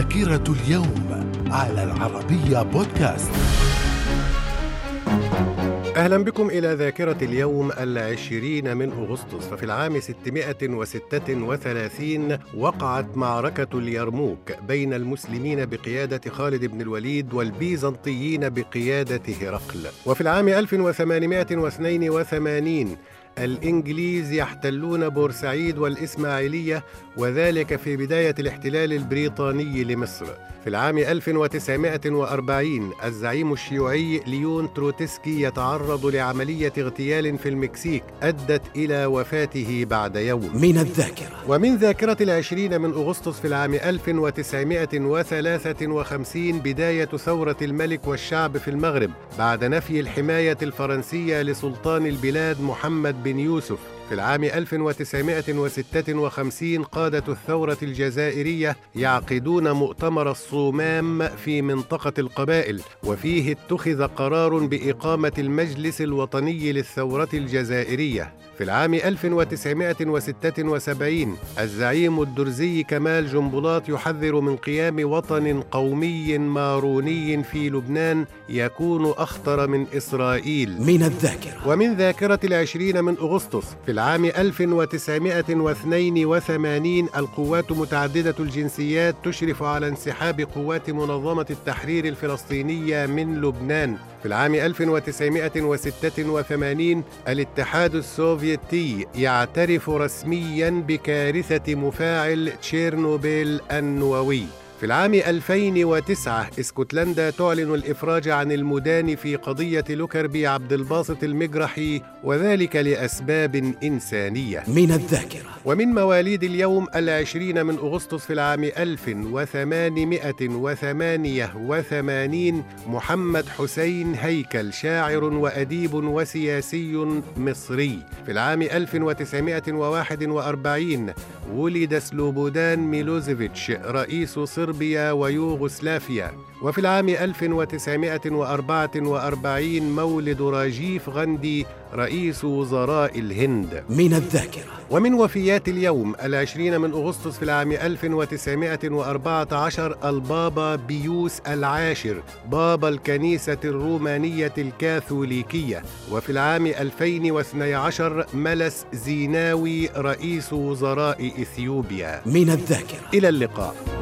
ذاكرة اليوم على العربية بودكاست. أهلا بكم إلى ذاكرة اليوم العشرين من أغسطس. ففي العام 636 وقعت معركة اليرموك بين المسلمين بقيادة خالد بن الوليد والبيزنطيين بقيادة هرقل. وفي العام 1882 الإنجليز يحتلون بورسعيد والإسماعيلية وذلك في بداية الاحتلال البريطاني لمصر. في العام 1940 الزعيم الشيوعي ليون تروتسكي يتعرض لعملية اغتيال في المكسيك أدت إلى وفاته بعد يوم. من الذاكرة. ومن ذاكرة العشرين من أغسطس في العام 1953 بداية ثورة الملك والشعب في المغرب بعد نفي الحماية الفرنسية لسلطان البلاد محمد بن يوسف في العام 1956 قادة الثورة الجزائرية يعقدون مؤتمر الصومام في منطقة القبائل وفيه اتخذ قرار بإقامة المجلس الوطني للثورة الجزائرية. في العام 1976 الزعيم الدرزي كمال جنبلاط يحذر من قيام وطن قومي ماروني في لبنان يكون أخطر من إسرائيل. من الذاكرة. ومن ذاكرة العشرين من أغسطس في العام 1982 القوات متعددة الجنسيات تشرف على انسحاب قوات منظمة التحرير الفلسطينية من لبنان. في العام 1986 الاتحاد السوفيتي يعترف رسميا بكارثة مفاعل تشيرنوبيل النووي. في العام 2009 إسكتلندا تعلن الإفراج عن المدان في قضية لوكربي عبد الباسط المجرحي وذلك لأسباب إنسانية. من الذاكرة. ومن مواليد اليوم العشرين من أغسطس في العام 1888 محمد حسين هيكل شاعر وأديب وسياسي مصري. في العام 1941 ولد سلوبودان ميلوزيفيتش رئيس صربيا ويوغوسلافيا. وفي العام 1944 مولد راجيف غاندي رئيس وزراء الهند. من الذاكرة. ومن وفيات اليوم العشرين من أغسطس في العام 1914 البابا بيوس العاشر بابا الكنيسة الرومانية الكاثوليكية. وفي العام 2012 ملس زيناوي رئيس وزراء إثيوبيا. من الذاكرة. إلى اللقاء.